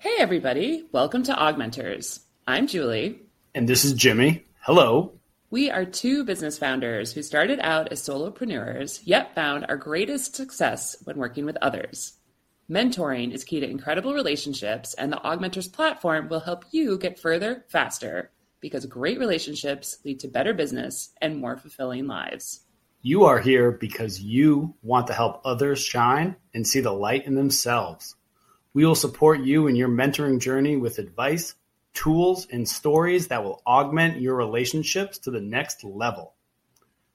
Hey, everybody. Welcome to AugMentors. I'm Julie. And this is Jimmy. Hello. We are two business founders who started out as solopreneurs, yet found our greatest success when working with others. Mentoring is key to incredible relationships, and the AugMentors platform will help you get further faster because great relationships lead to better business and more fulfilling lives. You are here because you want to help others shine and see the light in themselves. We will support you in your mentoring journey with advice, tools, and stories that will augment your relationships to the next level.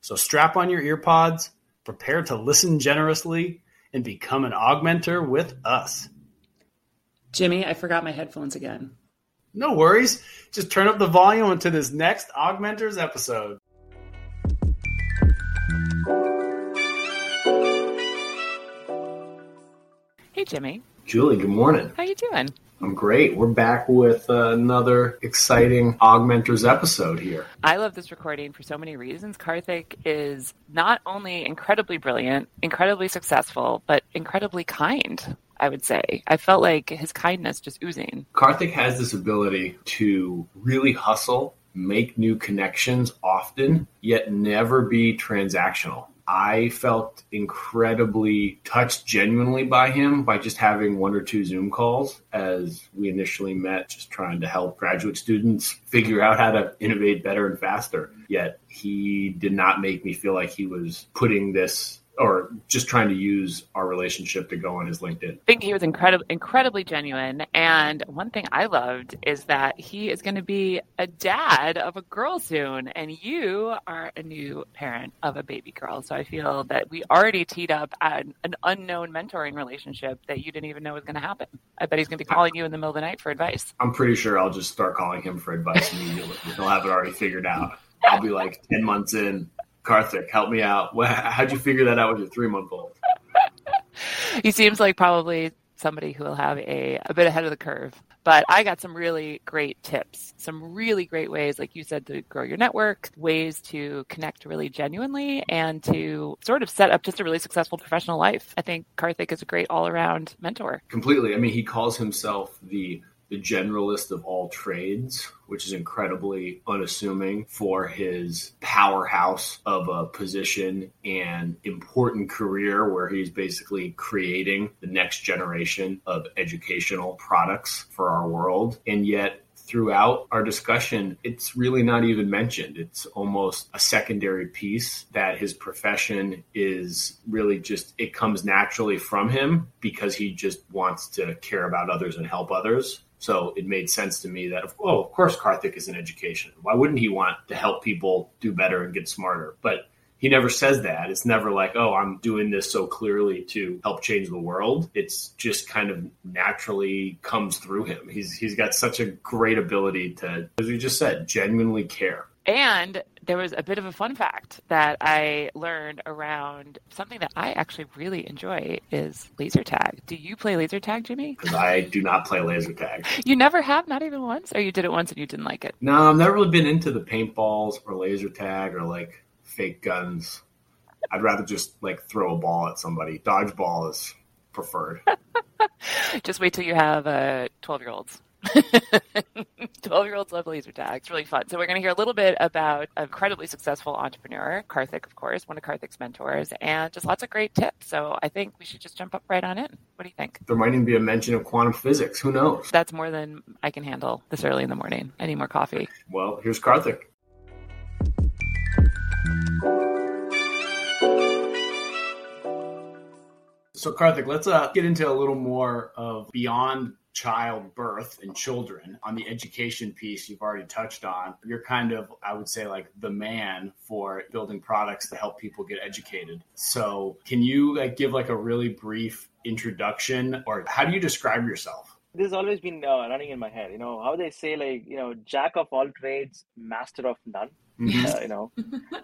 So strap on your earpods, prepare to listen generously, and become an augmenter with us. Jimmy, I forgot my headphones again. No worries. Just turn up the volume into this next AugMentors episode. Hey, Jimmy. Julie, good morning. How you doing? I'm great. We're back with uh, another exciting AugMentors episode here. I love this recording for so many reasons. Karthik is not only incredibly brilliant, incredibly successful, but incredibly kind. I would say. I felt like his kindness just oozing. Karthik has this ability to really hustle, make new connections often, yet never be transactional. I felt incredibly touched genuinely by him by just having one or two Zoom calls as we initially met, just trying to help graduate students figure out how to innovate better and faster. Yet he did not make me feel like he was putting this or just trying to use our relationship to go on his LinkedIn. I think he was incredibly, incredibly genuine. And one thing I loved is that he is going to be a dad of a girl soon, and you are a new parent of a baby girl. So I feel that we already teed up an, an unknown mentoring relationship that you didn't even know was going to happen. I bet he's going to be calling you in the middle of the night for advice. I'm pretty sure I'll just start calling him for advice immediately. He'll have it already figured out. I'll be like 10 months in, Karthik, help me out. How'd you figure that out with your three month old? he seems like probably somebody who will have a, a bit ahead of the curve. But I got some really great tips, some really great ways, like you said, to grow your network, ways to connect really genuinely, and to sort of set up just a really successful professional life. I think Karthik is a great all around mentor. Completely. I mean, he calls himself the the generalist of all trades, which is incredibly unassuming for his powerhouse of a position and important career where he's basically creating the next generation of educational products for our world. And yet, throughout our discussion, it's really not even mentioned. It's almost a secondary piece that his profession is really just, it comes naturally from him because he just wants to care about others and help others. So it made sense to me that, oh, of course, Karthik is in education. Why wouldn't he want to help people do better and get smarter? But he never says that. It's never like, oh, I'm doing this so clearly to help change the world. It's just kind of naturally comes through him. He's he's got such a great ability to, as we just said, genuinely care. And there was a bit of a fun fact that I learned around something that I actually really enjoy is laser tag. Do you play laser tag, Jimmy? Because I do not play laser tag. You never have, not even once, or you did it once and you didn't like it? No, I've never really been into the paintballs or laser tag or like fake guns. I'd rather just like throw a ball at somebody. Dodgeball is preferred. just wait till you have uh, 12 year olds. 12 year olds love laser tag. It's really fun. So, we're going to hear a little bit about an incredibly successful entrepreneur, Karthik, of course, one of Karthik's mentors, and just lots of great tips. So, I think we should just jump up right on in. What do you think? There might even be a mention of quantum physics. Who knows? That's more than I can handle this early in the morning. I need more coffee. Well, here's Karthik. So, Karthik, let's uh, get into a little more of beyond childbirth and children. On the education piece, you've already touched on. You're kind of, I would say, like the man for building products to help people get educated. So, can you like give like a really brief introduction, or how do you describe yourself? This has always been uh, running in my head. You know how they say, like you know, jack of all trades, master of none. Mm-hmm. Uh, you know,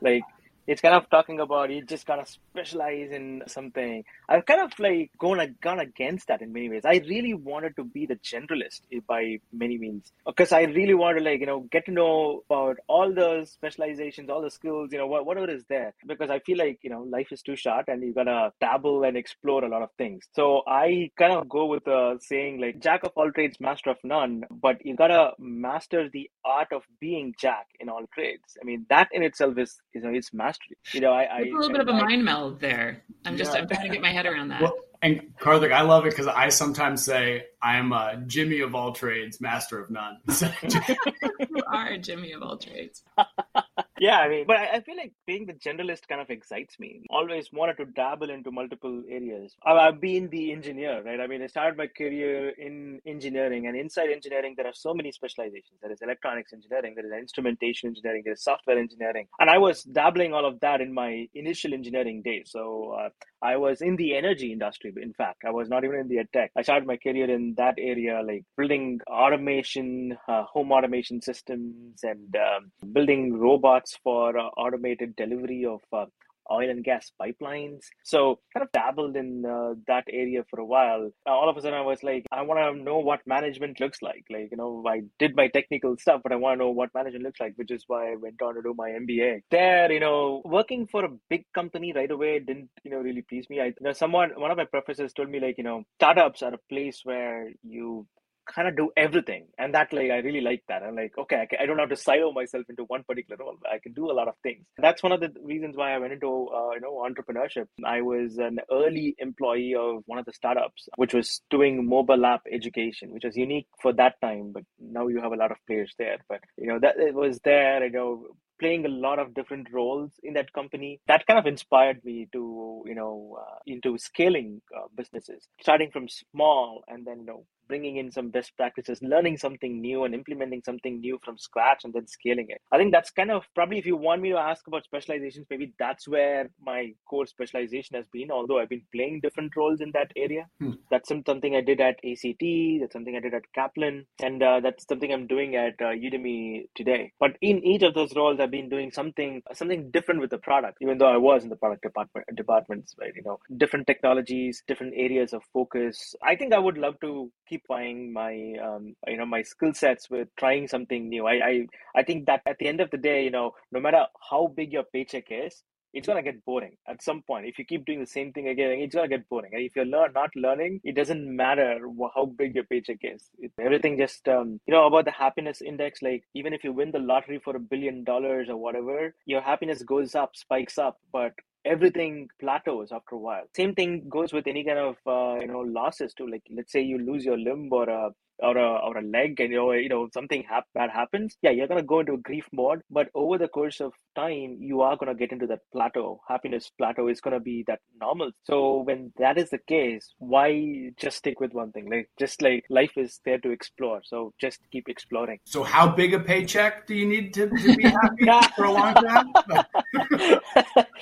like it's kind of talking about you just gotta specialize in something. I've kind of like gone gone against that in many ways. I really wanted to be the generalist eh, by many means uh, because I really want to like you know get to know about all the specializations, all the skills, you know whatever is there. Because I feel like you know life is too short and you gotta dabble and explore a lot of things. So I kind of go with the saying like jack of all trades, master of none. But you gotta master the art of being jack in all trades. I mean that in itself is you know it's mastery. You know I, I a little I, bit of a I, mind meld there. I'm just I'm trying to get my head around that. Well, and Karthik, I love it because I sometimes say I am a Jimmy of all trades, master of none. you are Jimmy of all trades. yeah, I mean, but I, I, feel like being the generalist kind of excites me. Always wanted to dabble into multiple areas. I've been the engineer, right? I mean, I started my career in engineering, and inside engineering, there are so many specializations. There is electronics engineering, there is instrumentation engineering, there is software engineering, and I was dabbling all of that in my initial engineering days. So uh, I was in the energy industry. In fact, I was not even in the tech. I started my career in that area, like building automation, uh, home automation systems, and um, building robots for uh, automated delivery of uh, oil and gas pipelines. So kind of dabbled in uh, that area for a while. Uh, all of a sudden, I was like, I want to know what management looks like. Like, you know, I did my technical stuff, but I want to know what management looks like, which is why I went on to do my MBA. There, you know, working for a big company right away didn't, you know, really please me. I, you know, someone, one of my professors told me like, you know, startups are a place where you kind of do everything. And that like i really like that. I'm like okay I, don't have to silo myself into one particular role. I can do a lot of things. That's one of the reasons why i went into uh, you know entrepreneurship. I was an early employee of one of the startups which was doing mobile app education which was unique for that time but now you have a lot of players there. But you know that it was there you know playing a lot of different roles in that company. That kind of inspired me to you know uh, into scaling uh, businesses starting from small and then you know bringing in some best practices, learning something new and implementing something new from scratch and then scaling it. I think that's kind of probably if you want me to ask about specializations, maybe that's where my core specialization has been, although I've been playing different roles in that area. Hmm. That's something I did at ACT, that's something I did at Kaplan, and uh, that's something I'm doing at uh, Udemy today. But in each of those roles, I've been doing something something different with the product, even though I was in the product department departments, right? You know, different technologies, different areas of focus. I think I would love to keep my um, you know my skill sets with trying something new. I, I I think that at the end of the day, you know, no matter how big your paycheck is, it's gonna get boring at some point. If you keep doing the same thing again, it's gonna get boring. And if you're learn, not learning, it doesn't matter how big your paycheck is. It, everything just um, you know about the happiness index. Like even if you win the lottery for a billion dollars or whatever, your happiness goes up, spikes up, but everything plateaus after a while. Same thing goes with any kind of uh, you know losses too. Like let's say you lose your limb or a or a, or a leg and you know you know something hap- bad happens yeah you're gonna go into a grief mode but over the course of time you are gonna get into that plateau. Happiness plateau is gonna be that normal. So when that is the case why just stick with one thing? Like just like life is there to explore so just keep exploring. So how big a paycheck do you need to, to be happy for a long time? Or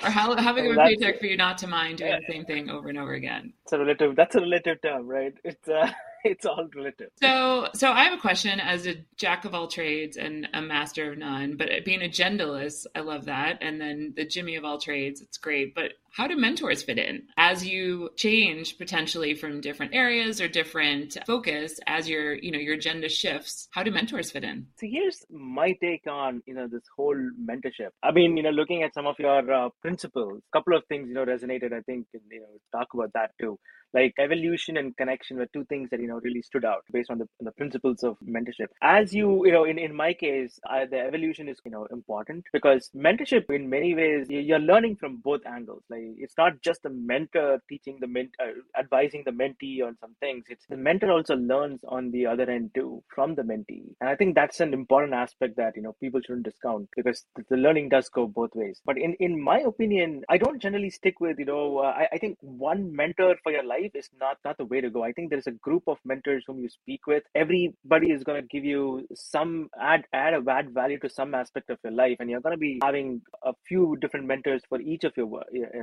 how, how big of a paycheck for you not to mind doing the same thing over and over again? It's a relative that's a relative term right? It's uh it's all relative. So, so I have a question as a jack of all trades and a master of none. But being a genderless, I love that. And then the Jimmy of all trades, it's great. But how do mentors fit in as you change potentially from different areas or different focus as your you know your agenda shifts? How do mentors fit in? So here's my take on you know this whole mentorship. I mean, you know, looking at some of your uh, principles, a couple of things you know resonated. I think and, you know talk about that too like evolution and connection were two things that you know really stood out based on the, on the principles of mentorship. As you you know in, in my case uh, the evolution is you know important because mentorship in many ways you're learning from both angles. Like it's not just the mentor teaching the ment uh, advising the mentee on some things. It's the mentor also learns on the other end too from the mentee. And i think that's an important aspect that you know people shouldn't discount because the learning does go both ways. But in in my opinion i don't generally stick with you know uh, I, I think one mentor for your life life is not not the way to go. I think there's a group of mentors whom you speak with. Everybody is going to give you some add add a add value to some aspect of your life, and you're going to be having a few different mentors for each of your,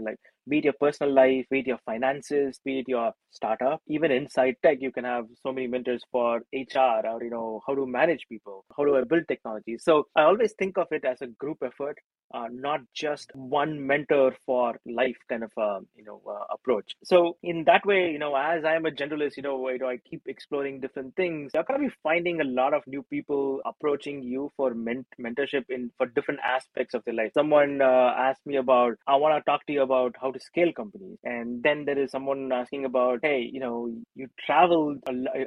like be it your personal life, be it your finances, be it your startup. Even inside tech, you can have so many mentors for HR or you know how to manage people, how do I build technology. So I always think of it as a group effort uh, not just one mentor for life kind of a you know uh, approach so in that way you know as i am a generalist you know, you know i keep exploring different things you're going to be finding a lot of new people approaching you for ment- mentorship in for different aspects of their life. Someone uh, asked me about i want to talk to you about how to scale companies and then there is someone asking about hey you know you traveled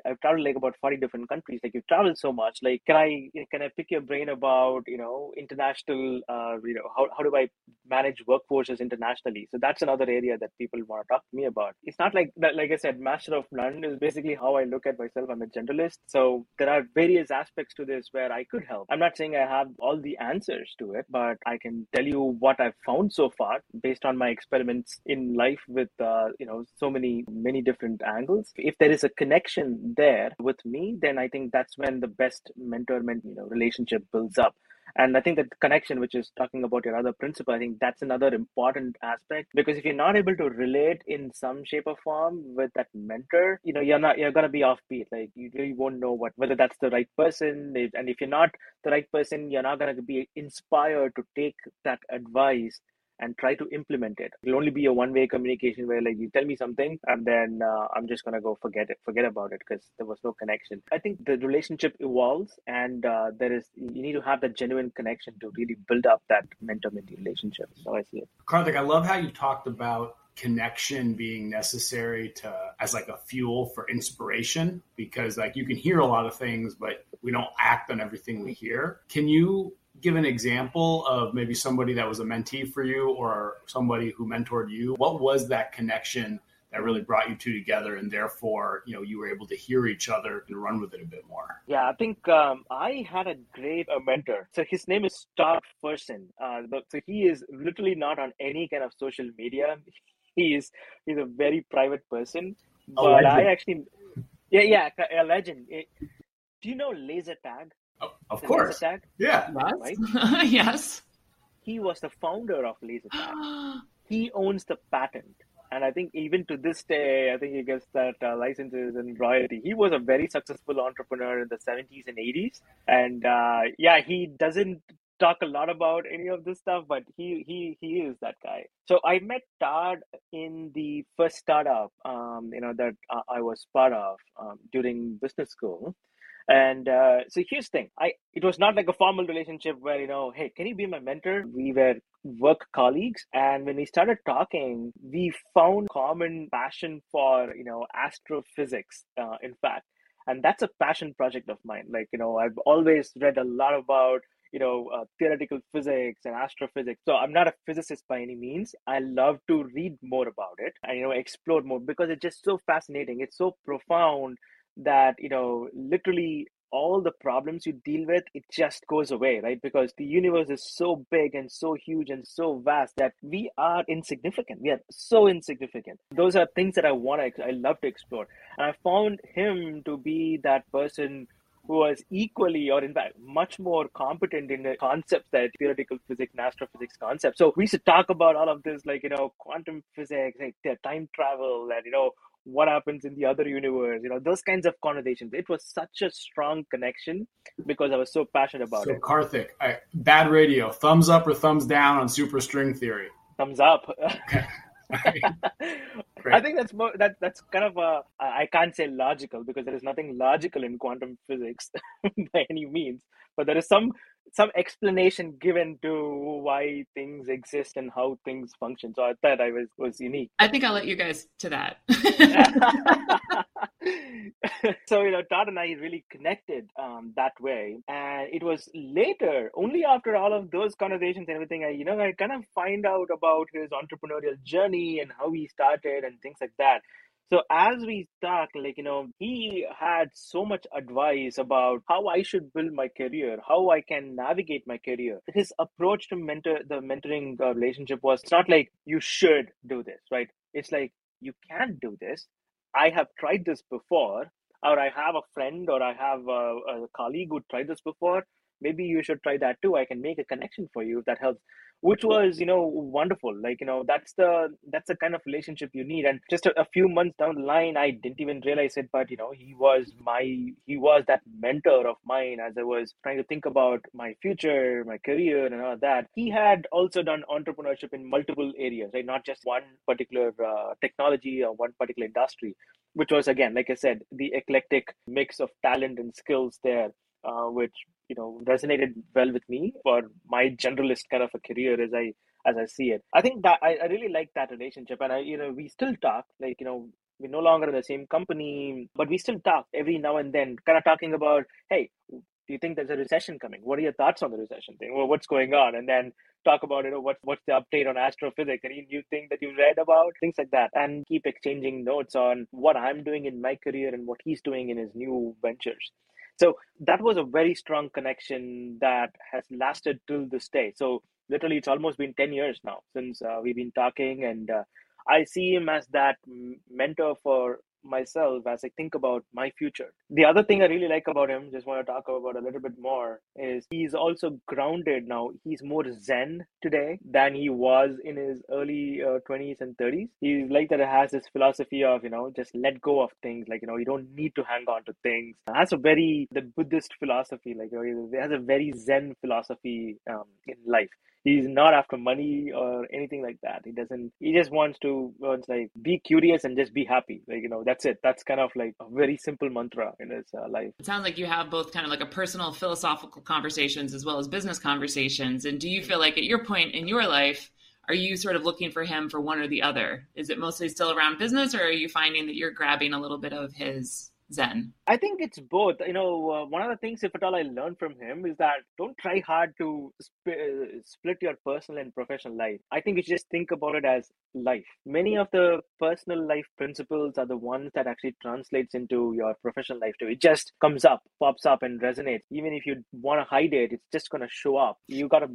i've traveled like about 40 different countries like you traveled so much like can i can i pick your brain about you know international uh, you know how, how do i manage workforces internationally? So that's another area that people want to talk to me about. It's not like that like i said master of none is basically how i look at myself. I'm a generalist. So there are various aspects to this where i could help. I'm not saying i have all the answers to it but i can tell you what i've found so far based on my experiments in life with uh, you know so many many different angles. If there is a connection there with me then i think that's when the best mentor you know relationship builds up and I think that connection, which is talking about your other principle, I think that's another important aspect because if you're not able to relate in some shape or form with that mentor, you know, you're not you're gonna be offbeat. Like you really won't know what whether that's the right person. And if you're not the right person, you're not gonna be inspired to take that advice and try to implement it. It'll only be a one-way communication where like you tell me something and then uh, I'm just gonna go forget it, forget about it because there was no connection. I think the relationship evolves and uh, there is you need to have that genuine connection to really build up that mentor-mentee relationship. So I see it. Karthik, I love how you talked about connection being necessary to as like a fuel for inspiration because like you can hear a lot of things but we don't act on everything we hear can you give an example of maybe somebody that was a mentee for you or somebody who mentored you? What was that connection that really brought you two together and therefore you know you were able to hear each other and run with it a bit more? Yeah i think um, i had a great uh, mentor. So his name is Todd Ferguson uh, so he is literally not on any kind of social media. He is he's a very private person. But i actually yeah yeah a legend. Do you know laser tag Of course. Tag? Yeah. Right? yes. He was the founder of laser tag. he owns the patent. And I think even to this day, I think he gets that uh, licenses and royalty. He was a very successful entrepreneur in the 70s and 80s. And uh, yeah, he doesn't talk a lot about any of this stuff, but he he he is that guy. So I met Todd in the first startup, um, you know, that uh, I was part of um, during business school, and uh, so here's the thing. I it was not like a formal relationship where you know hey can you be my mentor? We were work colleagues. And when we started talking we found common passion for you know astrophysics uh, in fact. And that's a passion project of mine. Like you know i've always read a lot about you know uh, theoretical physics and astrophysics. So i'm not a physicist by any means. I love to read more about it and you know explore more because it's just so fascinating. It's so profound that you know literally all the problems you deal with it just goes away right? Because the universe is so big and so huge and so vast that we are insignificant. We are so insignificant. Those are things that i want to i love to explore. And i found him to be that person who was equally or in fact much more competent in the concepts that theoretical physics and astrophysics concepts. So we should talk about all of this like you know quantum physics like time travel and you know what happens in the other universe, you know, those kinds of conversations. It was such a strong connection because I was so passionate about so, it. So karthik, I, bad radio, thumbs up or thumbs down on superstring theory? Thumbs up. I think that's more that that's kind of a I can't say logical because there is nothing logical in quantum physics by any means, but there is some some explanation given to why things exist and how things function. So I thought I was was unique. I think I'll let you guys to that. so you know, Todd and I really connected um, that way, and it was later, only after all of those conversations and everything, I you know I kind of find out about his entrepreneurial journey and how he started and things like that. So as we talk, like, you know, he had so much advice about how I should build my career, how I can navigate my career. His approach to mentor the mentoring uh, relationship was it's not like you should do this, right? It's like you can do this. I have tried this before, or I have a friend or I have a, a colleague who tried this before. Maybe you should try that too. I can make a connection for you if that helps. Which was you know wonderful. Like you know that's the that's the kind of relationship you need. And just a, a, few months down the line i didn't even realize it but you know he was my he was that mentor of mine as i was trying to think about my future my career and all that. He had also done entrepreneurship in multiple areas right? Not just one particular uh, technology or one particular industry which was again like i said the eclectic mix of talent and skills there uh, which you know resonated well with me for my generalist kind of a career as I as I see it. I think that I, I really like that relationship, and I you know we still talk like you know we're no longer in the same company, but we still talk every now and then, kind of talking about hey. Do you think there's a recession coming? What are your thoughts on the recession thing? Well, what's going on? And then talk about you know what what's the update on astrophysics any new thing that you read about things like that and keep exchanging notes on what i'm doing in my career and what he's doing in his new ventures so that was a very strong connection that has lasted till this day. So literally, it's almost been 10 years now since uh, we've been talking. And uh, I see him as that mentor for myself as I think about my future. The other thing I really like about him, just want to talk about a little bit more, is he's also grounded now. He's more zen today than he was in his early uh, 20s and 30s. He's like that it has this philosophy of, you know, just let go of things. Like, you know, you don't need to hang on to things. That's a very, the Buddhist philosophy, like, you know, he has a very zen philosophy um, in life he's not after money or anything like that. He doesn't he just wants to wants like be curious and just be happy. Like you know that's it. That's kind of like a very simple mantra in his uh, life. It sounds like you have both kind of like a personal philosophical conversations as well as business conversations. And do you feel like at your point in your life are you sort of looking for him for one or the other? Is it mostly still around business or are you finding that you're grabbing a little bit of his Zen? I think it's both. You know, uh, one of the things, if at all, I learned from him is that don't try hard to sp- uh, split your personal and professional life. I think you should just think about it as life. Many of the personal life principles are the ones that actually translates into your professional life too. It just comes up, pops up, and resonates. Even if you want to hide it, it's just going to show up. You got to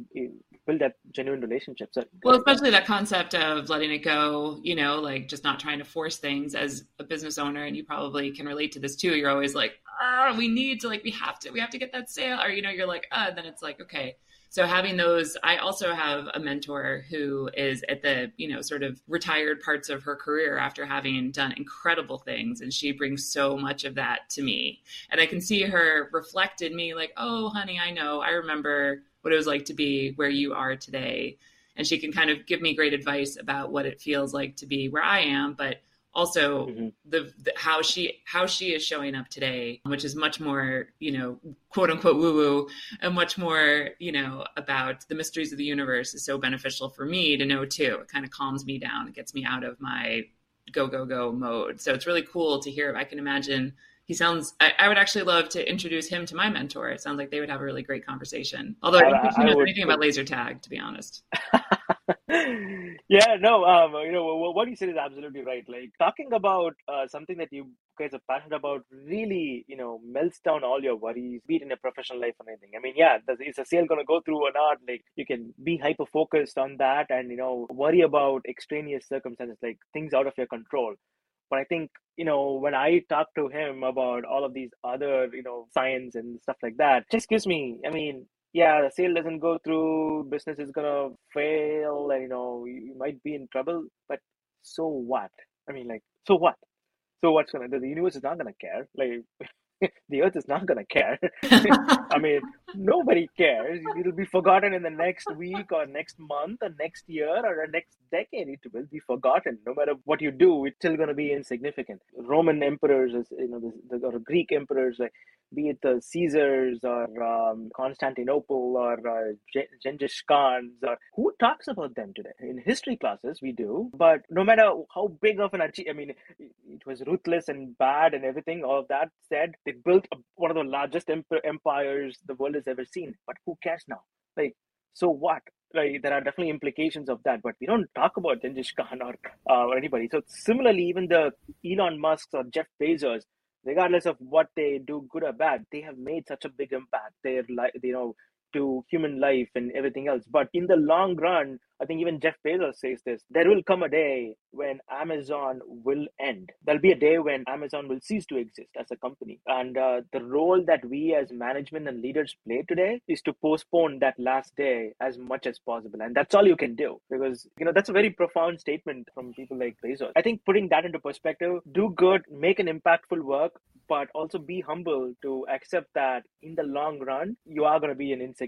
build that genuine relationship. So, well, especially that concept of letting it go. You know, like just not trying to force things as a business owner, and you probably can relate to this too. You're always like, ah, we need to like, we have to, we have to get that sale, or you know, you're like, ah, then it's like, okay. So having those i also have a mentor who is at the you know sort of retired parts of her career after having done incredible things and she brings so much of that to me. And i can see her reflect in me like oh honey i know. I remember what it was like to be where you are today. And she can kind of give me great advice about what it feels like to be where i am but also mm-hmm. the, the, how she how she is showing up today which is much more you know quote unquote woo woo and much more you know about the mysteries of the universe is so beneficial for me to know too. It kind of calms me down. It gets me out of my go go go mode. So it's really cool to hear. I can imagine he sounds I, I, would actually love to introduce him to my mentor it sounds like they would have a really great conversation although i don't think he knows anything about laser tag to be honest yeah, no, um, you know what you said is absolutely right. Like talking about uh, something that you guys are passionate about really, you know, melts down all your worries, be it in a professional life or anything. I mean, yeah, is a sale going to go through or not? Like you can be hyper focused on that and you know worry about extraneous circumstances, like things out of your control. But I think you know when I talk to him about all of these other you know science and stuff like that, just gives me. I mean, yeah, the sale doesn't go through, business is gonna fail, and you know you might be in trouble. But so what? I mean, like, so what? So what's gonna? The universe is not gonna care. Like, the earth is not gonna care. I mean, nobody cares. It'll be forgotten in the next week or next month or next year or the next decade. It will be forgotten. No matter what you do, it's still gonna be insignificant. Roman emperors, you know, the, the or Greek emperors, like be it the Caesars or um, Constantinople or uh, Genghis Khan's, or who talks about them today? In history classes, we do, but no matter how big of an achievement, I mean, it was ruthless and bad and everything, all of that said, they built a, one of the largest empires the world has ever seen. But who cares now? Like, so what? Like, there are definitely implications of that, but we don't talk about Genghis Khan or, uh, or anybody. So similarly, even the Elon Musk or Jeff Bezos, regardless of what they do, good or bad, they have made such a big impact. They're like, you know, to human life and everything else. But in the long run, I think even Jeff Bezos says this there will come a day when Amazon will end. There'll be a day when Amazon will cease to exist as a company. And uh, the role that we as management and leaders play today is to postpone that last day as much as possible. And that's all you can do because, you know, that's a very profound statement from people like Bezos. I think putting that into perspective, do good, make an impactful work, but also be humble to accept that in the long run, you are going to be an insignificant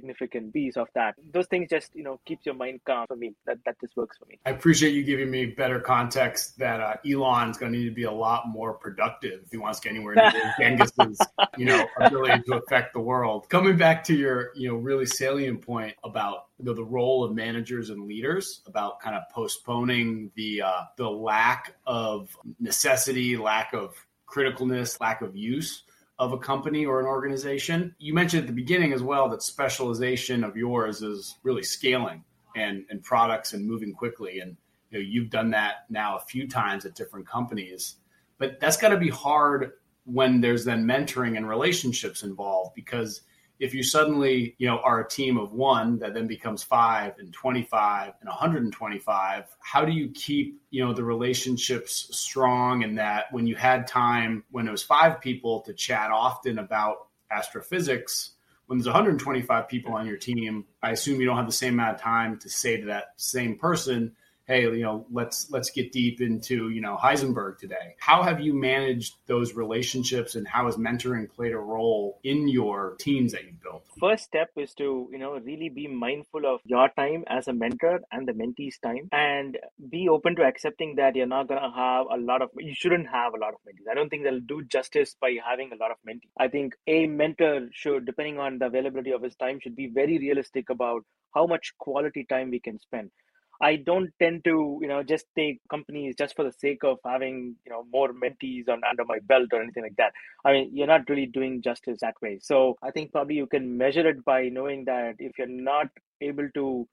piece of that. Those things just, you know, keeps your mind calm for me. That, that just works for me. I appreciate you giving me better context that uh, Elon's going to need to be a lot more productive if he wants to get anywhere near Genghis's, you know, ability to affect the world. Coming back to your, you know, really salient point about you know, the role of managers and leaders about kind of postponing the uh, the lack of necessity, lack of criticalness, lack of use of a company or an organization. You mentioned at the beginning as well that specialization of yours is really scaling and, and products and moving quickly. And you know, you've done that now a few times at different companies. But that's got to be hard when there's then mentoring and relationships involved because if you suddenly you know are a team of one that then becomes five and 25 and 125 how do you keep you know the relationships strong and that when you had time when it was five people to chat often about astrophysics when there's 125 people on your team i assume you don't have the same amount of time to say to that same person hey, you know, let's let's get deep into you know Heisenberg today. How have you managed those relationships, and how has mentoring played a role in your teams that you've built? First step is to you know really be mindful of your time as a mentor and the mentee's time, and be open to accepting that you're not gonna have a lot of you shouldn't have a lot of mentees. I don't think they'll do justice by having a lot of mentees. I think a mentor should, depending on the availability of his time, should be very realistic about how much quality time we can spend I don't tend to, you know, just take companies just for the sake of having, you know, more mentees on under my belt or anything like that. I mean, you're not really doing justice that way. So I think probably you can measure it by knowing that if you're not able to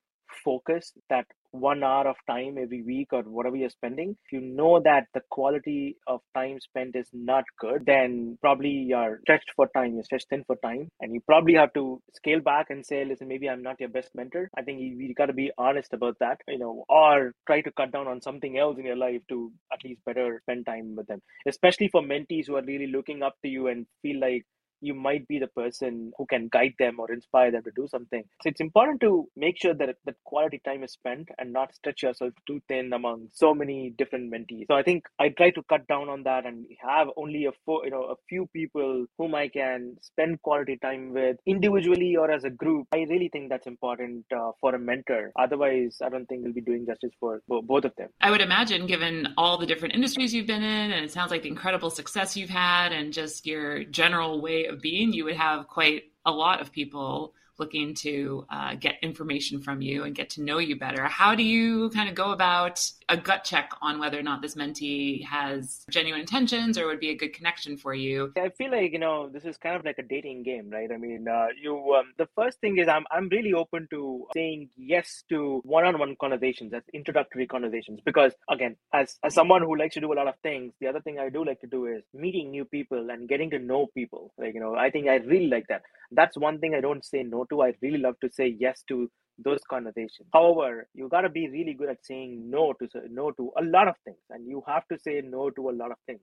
focus that one hour of time every week or whatever you're spending, if you know that the quality of time spent is not good, then probably you're stretched for time, you're stretched thin for time, and you probably have to scale back and say, listen, maybe I'm not your best mentor. I think you, you got to be honest about that, you know, or try to cut down on something else in your life to at least better spend time with them, especially for mentees who are really looking up to you and feel like you might be the person who can guide them or inspire them to do something. So it's important to make sure that that quality time is spent and not stretch yourself too thin among so many different mentees. So I think I try to cut down on that and have only a four, you know a few people whom I can spend quality time with individually or as a group. I really think that's important uh, for a mentor. Otherwise, I don't think we'll be doing justice for, for both of them. I would imagine, given all the different industries you've been in, and it sounds like the incredible success you've had, and just your general way of being, you would have quite a lot of people looking to uh, get information from you and get to know you better. How do you kind of go about a gut check on whether or not this mentee has genuine intentions or would be a good connection for you? I feel like you know this is kind of like a dating game, right? I mean, uh, you um, the first thing is I'm I'm really open to saying yes to one-on-one conversations, as introductory conversations, because again, as as someone who likes to do a lot of things, the other thing I do like to do is meeting new people and getting to know people. Like you know, I think I really like that. That's one thing I don't say no to. I really love to say yes to those conversations. However, you got to be really good at saying no to no to a lot of things, and you have to say no to a lot of things.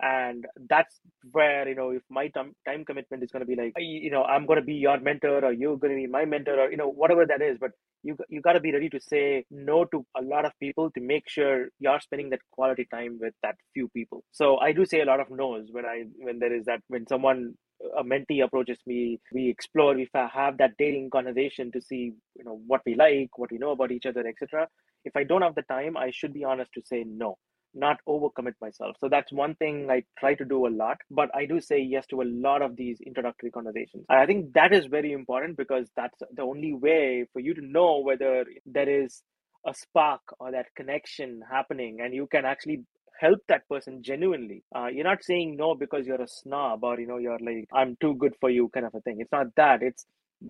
And that's where you know if my time time commitment is going to be like you know I'm going to be your mentor or you're going to be my mentor or you know whatever that is, but you you got to be ready to say no to a lot of people to make sure you're spending that quality time with that few people. So I do say a lot of no's when I when there is that when someone a mentee approaches me we explore we have that dating conversation to see you know what we like what we know about each other etc if i don't have the time i should be honest to say no not overcommit myself. So that's one thing i try to do a lot but i do say yes to a lot of these introductory conversations. I think that is very important because that's the only way for you to know whether there is a spark or that connection happening and you can actually help that person genuinely. Uh, you're not saying no because you're a snob or you know you're like I'm too good for you kind of a thing. It's not that. It's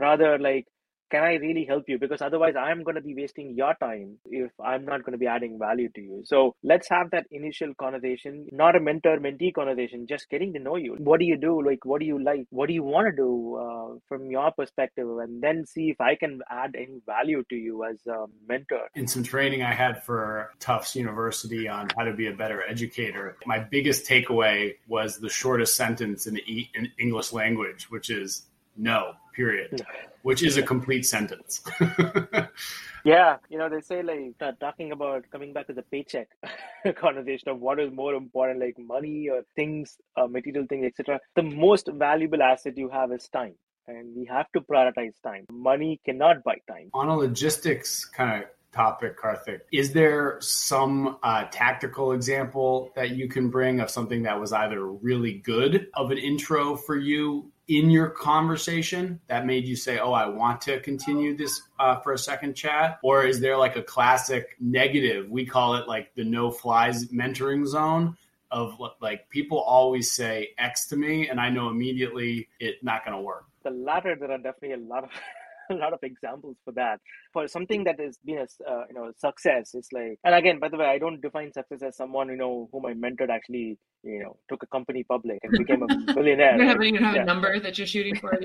rather like can I really help you? Because otherwise, I'm going to be wasting your time if I'm not going to be adding value to you. So let's have that initial conversation, not a mentor mentee conversation, just getting to know you. What do you do? Like, what do you like? What do you want to do uh, from your perspective? And then see if I can add any value to you as a mentor. In some training I had for Tufts University on how to be a better educator, my biggest takeaway was the shortest sentence in the in English language, which is no, period, which is a complete sentence. yeah, you know, they say like talking about coming back to the paycheck conversation of what is more important, like money or things, uh, material things, etc. The most valuable asset you have is time. And we have to prioritize time. Money cannot buy time. On a logistics kind of topic, Karthik. Is there some uh, tactical example that you can bring of something that was either really good of an intro for you in your conversation that made you say, "Oh, I want to continue this uh, for a second chat," or is there like a classic negative? We call it like the no flies mentoring zone of like people always say X to me, and I know immediately it's not going to work. The latter, there are definitely a lot of a lot of examples for that. For something that has been a uh, you know success, it's like, and again, by the way, I don't define success as someone you know whom I mentored actually you know took a company public and became a billionaire. you have, you have yeah. a number that you're shooting for.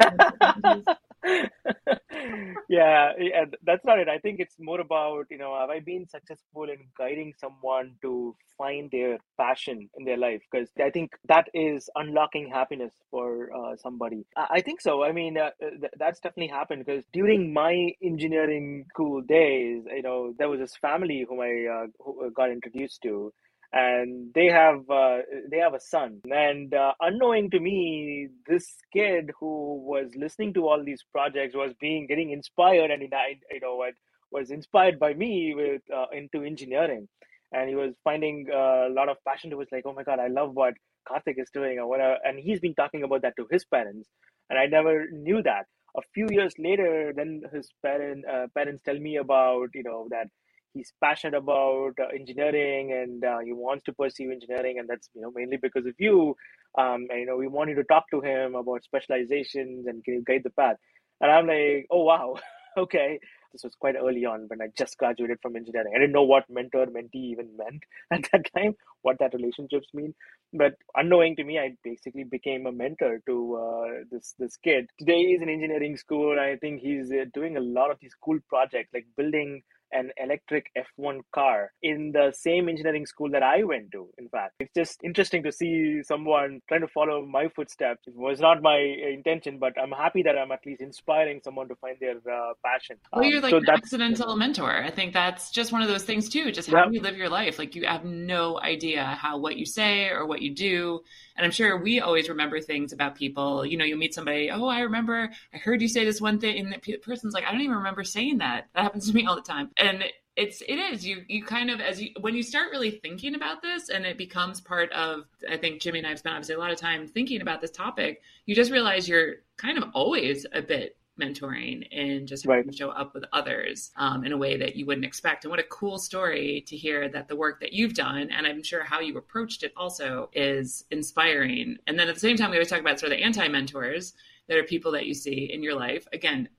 yeah, yeah, that's not it. I think it's more about you know have I been successful in guiding someone to find their passion in their life because I think that is unlocking happiness for uh, somebody. I, I, think so. I mean, uh, uh th- that's definitely happened because during my engineering school days, you know, there was this family whom I uh, who uh, got introduced to and they have uh, they have a son. And uh, unknowing to me this kid who was listening to all these projects was being getting inspired and he, you know was inspired by me with uh, into engineering. And he was finding uh, a lot of passion to it like oh my god i love what karthik is doing or whatever. And he's been talking about that to his parents. And i never knew that a few years later then his parent uh, parents tell me about you know that he's passionate about uh, engineering and uh, he wants to pursue engineering and that's you know mainly because of you. Um, and you know we wanted to talk to him about specializations and can you guide the path? And i'm like oh wow. Okay this was quite early on when i just graduated from engineering. I didn't know what mentor mentee even meant at that time what that relationships mean. But unknowing to me i basically became a mentor to uh, this this kid. Today he's in engineering school. I think he's uh, doing a lot of these cool projects like building an electric F1 car in the same engineering school that I went to. In fact, it's just interesting to see someone trying to follow my footsteps. It was not my intention, but I'm happy that I'm at least inspiring someone to find their uh, passion. Well, you're um, like so an accidental mentor. I think that's just one of those things too. Just how yeah. you live your life. Like you have no idea how what you say or what you do. And I'm sure we always remember things about people. You know, you meet somebody, oh, I remember I heard you say this one thing, and the person's like, I don't even remember saying that. That happens to me all the time and it's it is you you kind of as you when you start really thinking about this and it becomes part of i think jimmy and i've spent obviously a lot of time thinking about this topic you just realize you're kind of always a bit mentoring and just right. show up with others um, in a way that you wouldn't expect. And what a cool story to hear that the work that you've done, and I'm sure how you approached it also, is inspiring. And then at the same time, we always talk about sort of the anti mentors that are people that you see in your life. Again,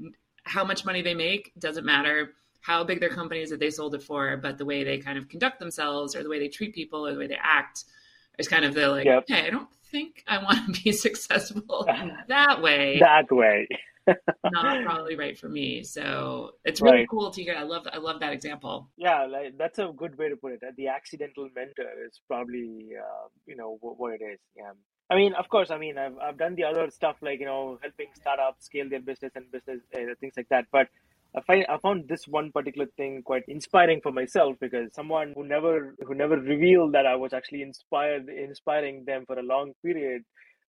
how much money they make doesn't matter how big their company is that they sold it for, but the way they kind of conduct themselves or the way they treat people or the way they act is kind of the like, yep. hey, I don't think I want to be successful that way. That way. not probably right for me. So it's really right. cool to hear. I love I love that example. Yeah, like, that's a good way to put it. The accidental mentor is probably uh, you know what, what it is. Yeah. I mean, of course. I mean, I've I've done the other stuff like you know helping startups scale their business and business uh, things like that. But I find I found this one particular thing quite inspiring for myself because someone who never who never revealed that I was actually inspired inspiring them for a long period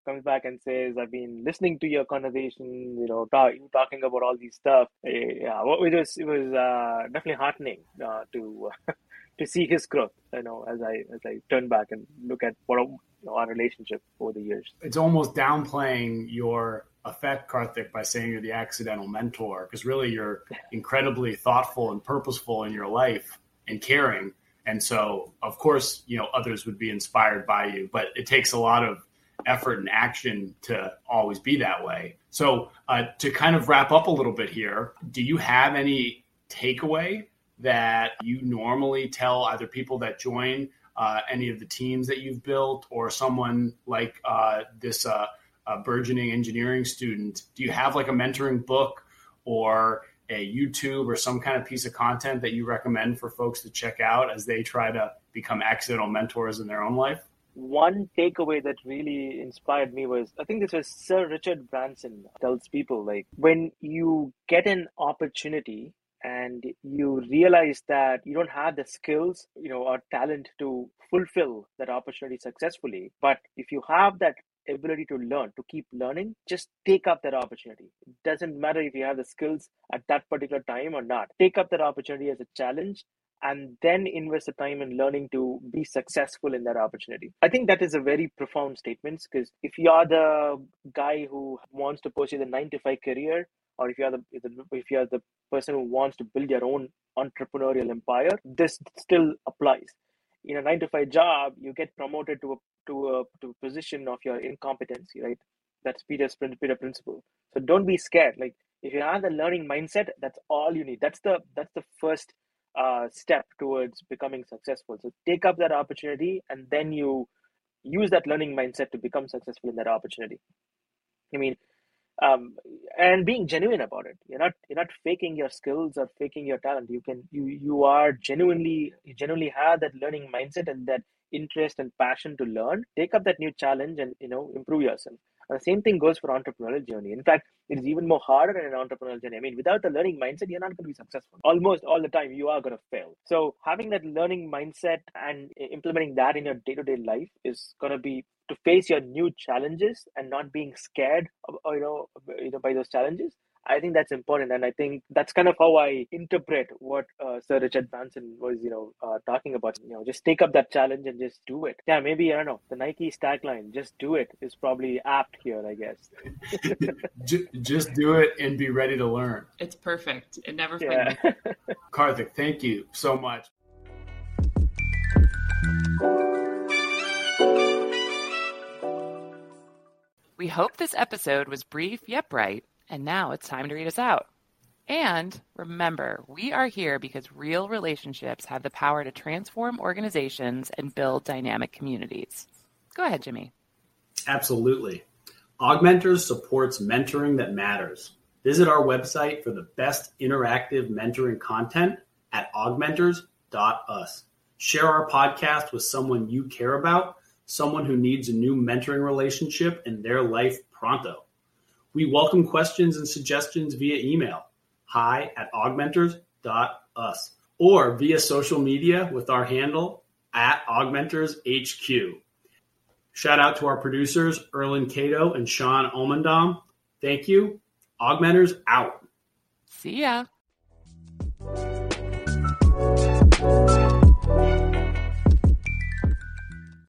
comes back and says, "I've been listening to your conversation. You know, talk, talking about all these stuff. Eh, yeah, it was it was uh, definitely heartening uh, to to see his growth. You know, as I as I turn back and look at what our relationship over the years. It's almost downplaying your affect Karthik by saying you're the accidental mentor because really you're incredibly thoughtful and purposeful in your life and caring. And so, of course, you know, others would be inspired by you, but it takes a lot of effort and action to always be that way. So, uh, to kind of wrap up a little bit here, do you have any takeaway that you normally tell either people that join uh, any of the teams that you've built or someone like uh, this uh, burgeoning engineering student? Do you have like a mentoring book or a YouTube or some kind of piece of content that you recommend for folks to check out as they try to become accidental mentors in their own life? One takeaway that really inspired me was I think this was Sir Richard Branson tells people like when you get an opportunity and you realize that you don't have the skills you know or talent to fulfill that opportunity successfully but if you have that ability to learn to keep learning just take up that opportunity it doesn't matter if you have the skills at that particular time or not take up that opportunity as a challenge and then invest the time in learning to be successful in that opportunity. I think that is a very profound statement because if you are the guy who wants to pursue the nine to five career, or if you are the if you are the person who wants to build your own entrepreneurial empire, this still applies. In a nine to five job, you get promoted to a to a to a position of your incompetency, right? That's Peter's Peter principle. So don't be scared. Like if you have the learning mindset, that's all you need. That's the that's the first uh, step towards becoming successful. So take up that opportunity, and then you use that learning mindset to become successful in that opportunity. I mean, um, and being genuine about it. You're not you're not faking your skills or faking your talent. You can you you are genuinely you genuinely have that learning mindset and that interest and passion to learn. Take up that new challenge and you know improve yourself. The same thing goes for entrepreneurial journey. In fact, it is even more harder in an entrepreneurial journey. I mean, without the learning mindset, you're not going to be successful. Almost all the time, you are going to fail. So having that learning mindset and implementing that in your day-to-day life is going to be to face your new challenges and not being scared, of, you know, you know, by those challenges I think that's important, and I think that's kind of how I interpret what uh, Sir Richard Branson was, you know, uh, talking about. You know, just take up that challenge and just do it. Yeah, maybe I don't know. The Nike tagline, "Just do it," is probably apt here, I guess. just do it and be ready to learn. It's perfect. It never yeah. Karthik, thank you so much. We hope this episode was brief yet bright and now it's time to read us out. And remember, we are here because real relationships have the power to transform organizations and build dynamic communities. Go ahead, Jimmy. Absolutely. AugMentors supports mentoring that matters. Visit our website for the best interactive mentoring content at augmentors.us. Share our podcast with someone you care about, someone who needs a new mentoring relationship in their life pronto. We welcome questions and suggestions via email, hi at augmentors.us, or via social media with our handle at augmentorshq. Shout out to our producers, Erlin Cato and Sean Omendam. Thank you. AugMentors out. See ya.